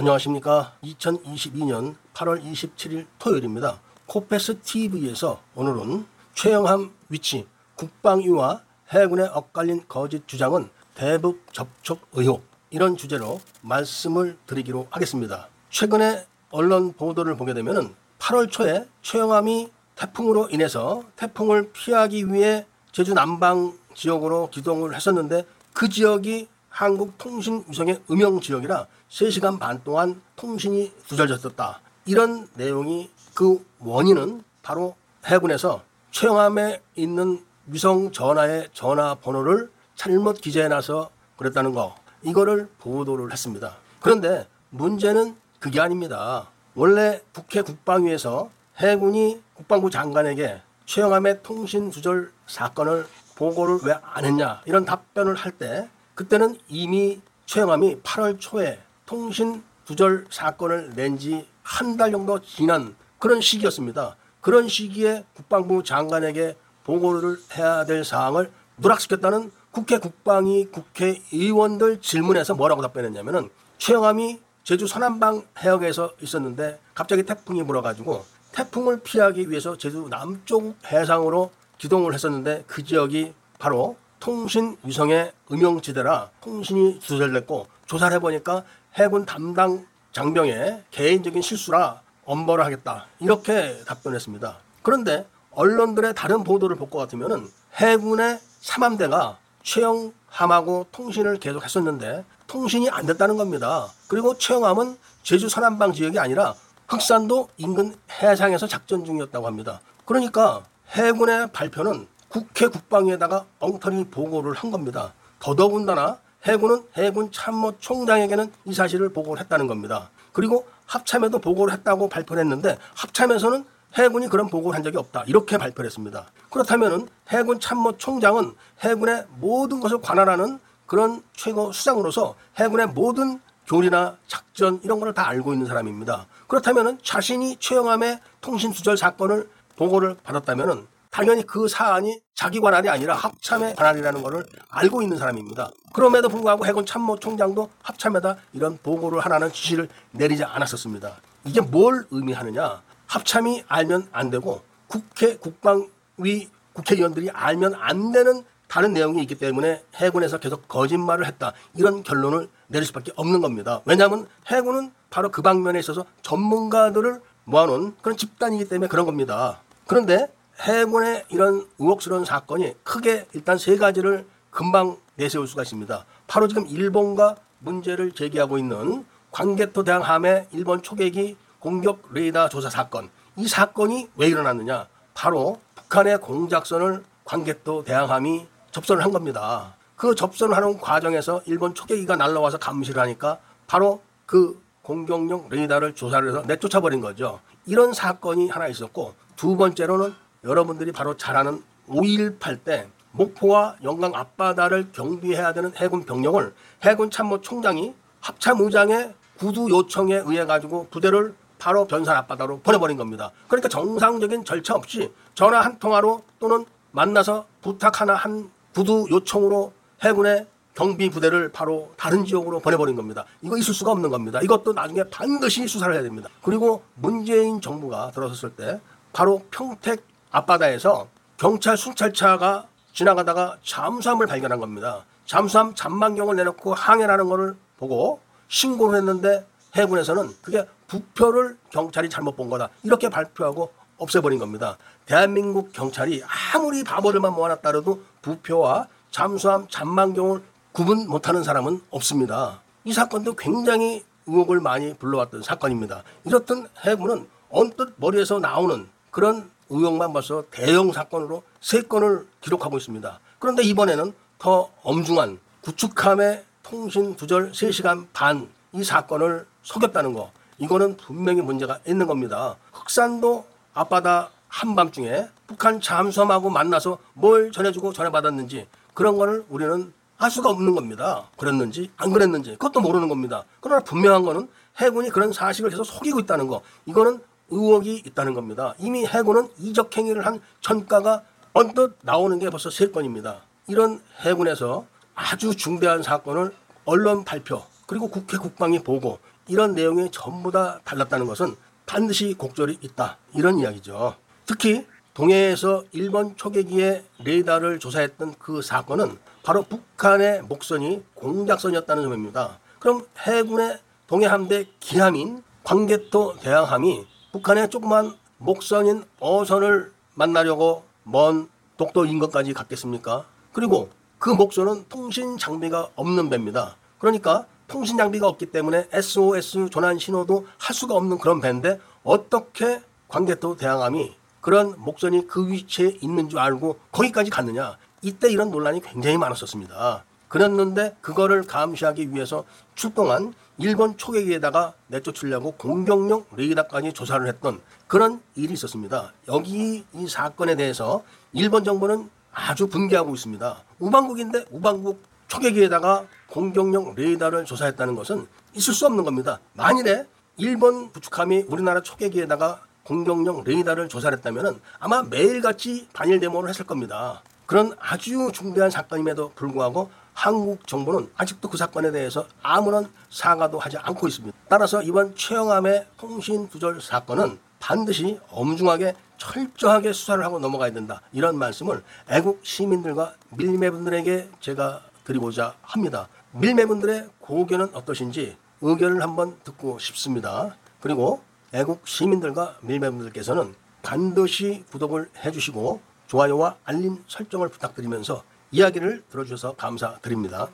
안녕하십니까. 2022년 8월 27일 토요일입니다. 코페스 TV에서 오늘은 최영함 위치 국방위와 해군의 엇갈린 거짓 주장은 대북 접촉 의혹 이런 주제로 말씀을 드리기로 하겠습니다. 최근에 언론 보도를 보게 되면은 8월 초에 최영함이 태풍으로 인해서 태풍을 피하기 위해 제주 남방 지역으로 기동을 했었는데 그 지역이 한국 통신 위성의 음영 지역이라 3시간 반 동안 통신이 두절졌었다. 이런 내용이 그 원인은 바로 해군에서 최영함에 있는 위성 전화의 전화 번호를 잘못 기재해놔서 그랬다는 거. 이거를 보도를 했습니다. 그런데 문제는 그게 아닙니다. 원래 국회 국방위에서 해군이 국방부 장관에게 최영함의 통신 두절 사건을 보고를 왜 안 했냐 이런 답변을 할 때 그때는 이미 최영함이 8월 초에 통신 두절 사건을 낸 지 한 달 정도 지난 그런 시기였습니다. 그런 시기에 국방부 장관에게 보고를 해야 될 사항을 누락시켰다는 국회 국방위 국회의원들 질문에서 뭐라고 답변했냐면은 최영함이 제주 서남방 해역에서 있었는데 갑자기 태풍이 불어가지고 태풍을 피하기 위해서 제주 남쪽 해상으로 기동을 했었는데 그 지역이 바로 통신 위성의 음영지대라 통신이 두절됐고 조사를 해보니까 해군 담당 장병의 개인적인 실수라 엄벌을 하겠다 이렇게 답변했습니다. 그런데 언론들의 다른 보도를 볼 것 같으면은 해군의 삼함대가 최영함하고 통신을 계속 했었는데 통신이 안 됐다는 겁니다. 그리고 최영함은 제주 서남방 지역이 아니라 흑산도 인근 해상에서 작전 중이었다고 합니다. 그러니까 해군의 발표는 국회 국방위에다가 엉터리 보고를 한 겁니다. 더더군다나 해군은 해군 참모 총장에게는 이 사실을 보고를 했다는 겁니다. 그리고 합참에도 보고를 했다고 발표를 했는데 합참에서는 해군이 그런 보고를 한 적이 없다. 이렇게 발표를 했습니다. 그렇다면 해군 참모 총장은 해군의 모든 것을 관할하는 그런 최고 수장으로서 해군의 모든 교리나 작전 이런 거를 다 알고 있는 사람입니다. 그렇다면 자신이 최영함의 통신 수절 사건을 보고를 받았다면 당연히 그 사안이 자기 관할이 아니라 합참의 관할이라는 것을 알고 있는 사람입니다. 그럼에도 불구하고 해군 참모총장도 합참에다 이런 보고를 하라는 지시를 내리지 않았었습니다. 이게 뭘 의미하느냐? 합참이 알면 안 되고 국회 국방위 국회의원들이 알면 안 되는 다른 내용이 있기 때문에 해군에서 계속 거짓말을 했다. 이런 결론을 내릴 수밖에 없는 겁니다. 왜냐하면 해군은 바로 그 방면에 있어서 전문가들을 모아놓은 그런 집단이기 때문에 그런 겁니다. 그런데 해군의 이런 의혹스러운 사건이 크게 일단 세 가지를 금방 내세울 수가 있습니다. 바로 지금 일본과 문제를 제기하고 있는 관개토 대항 함의 일본 초계기 공격 레이더 조사 사건. 이 사건이 왜 일어났느냐? 바로 북한의 공작선을 관개토 대항함이 접선을 한 겁니다. 그 접선을 하는 과정에서 일본 초계기가 날라와서 감시를 하니까 바로 그 공격용 레이더를 조사를 해서 내쫓아 버린 거죠. 이런 사건이 하나 있었고 두 번째로는 여러분들이 바로 잘 아는 5.18 때 목포와 영광 앞바다를 경비해야 되는 해군 병력을 해군 참모 총장이 합참의장의 구두 요청에 의해 가지고 부대를 바로 변산 앞바다로 보내버린 겁니다. 그러니까 정상적인 절차 없이 전화 한 통화로 또는 만나서 부탁 하나 한 구두 요청으로 해군의 경비 부대를 바로 다른 지역으로 보내버린 겁니다. 이거 있을 수가 없는 겁니다. 이것도 나중에 반드시 수사를 해야 됩니다. 그리고 문재인 정부가 들어섰을 때 바로 평택 앞바다에서 경찰 순찰차가 지나가다가 잠수함을 발견한 겁니다. 잠수함 잠만경을 내놓고 항해하는 것을 보고 신고를 했는데 해군에서는 그게 부표를 경찰이 잘못 본 거다. 이렇게 발표하고 없애버린 겁니다. 대한민국 경찰이 아무리 바보들만 모아놨다 해도 부표와 잠수함 잠만경을 구분 못하는 사람은 없습니다. 이 사건도 굉장히 의혹을 많이 불러왔던 사건입니다. 이렇던 해군은 언뜻 머리에서 나오는 그런 의혹만 봐서 대형 사건으로 세 건을 기록하고 있습니다. 그런데 이번에는 더 엄중한 구축함의 통신 두절 3시간 반 이 사건을 속였다는 거. 이거는 분명히 문제가 있는 겁니다. 흑산도 앞바다 한밤중에 북한 잠수함하고 만나서 뭘 전해주고 전해받았는지 그런 거를 우리는 알 수가 없는 겁니다. 그랬는지 안 그랬는지 그것도 모르는 겁니다. 그러나 분명한 거는 해군이 그런 사실을 계속 속이고 있다는 거. 이거는 의혹이 있다는 겁니다. 이미 해군은 이적 행위를 한 전가가 언뜻 나오는 게 벌써 세 건입니다. 이런 해군에서 아주 중대한 사건을 언론 발표 그리고 국회 국방위 보고 이런 내용이 전부 다 달랐다는 것은 반드시 곡절이 있다. 이런 이야기죠. 특히 동해에서 일본 초계기의 레이더를 조사했던 그 사건은 바로 북한의 목선이 공작선이었다는 점입니다. 그럼 해군의 동해 함대 기함인 광개토 대항함이 북한의 조그만 목선인 어선을 만나려고 먼 독도 인근까지 갔겠습니까? 그리고 그 목선은 통신 장비가 없는 배입니다. 그러니까 통신 장비가 없기 때문에 SOS 전환 신호도 할 수가 없는 그런 배인데 어떻게 광개토 대항함이 그런 목선이 그 위치에 있는 줄 알고 거기까지 갔느냐? 이때 이런 논란이 굉장히 많았었습니다. 그랬는데 그거를 감시하기 위해서 출동한 일본 초계기에다가 내쫓으려고 공격용 레이더까지 조사를 했던 그런 일이 있었습니다. 여기 이 사건에 대해서 일본 정부는 아주 분개하고 있습니다. 우방국인데 우방국 초계기에다가 공격용 레이더를 조사했다는 것은 있을 수 없는 겁니다. 만일에 일본 부축함이 우리나라 초계기에다가 공격용 레이더를 조사를 했다면 아마 매일같이 단일 데모를 했을 겁니다. 그런 아주 중대한 사건임에도 불구하고 한국 정부는 아직도 그 사건에 대해서 아무런 사과도 하지 않고 있습니다. 따라서 이번 최영함의 통신 두절 사건은 반드시 엄중하게 철저하게 수사를 하고 넘어가야 된다. 이런 말씀을 애국 시민들과 밀매분들에게 제가 드리고자 합니다. 밀매분들의 고견은 어떠신지 의견을 한번 듣고 싶습니다. 그리고 애국 시민들과 밀매분들께서는 반드시 구독을 해주시고 좋아요와 알림 설정을 부탁드리면서 이야기를 들어주셔서 감사드립니다.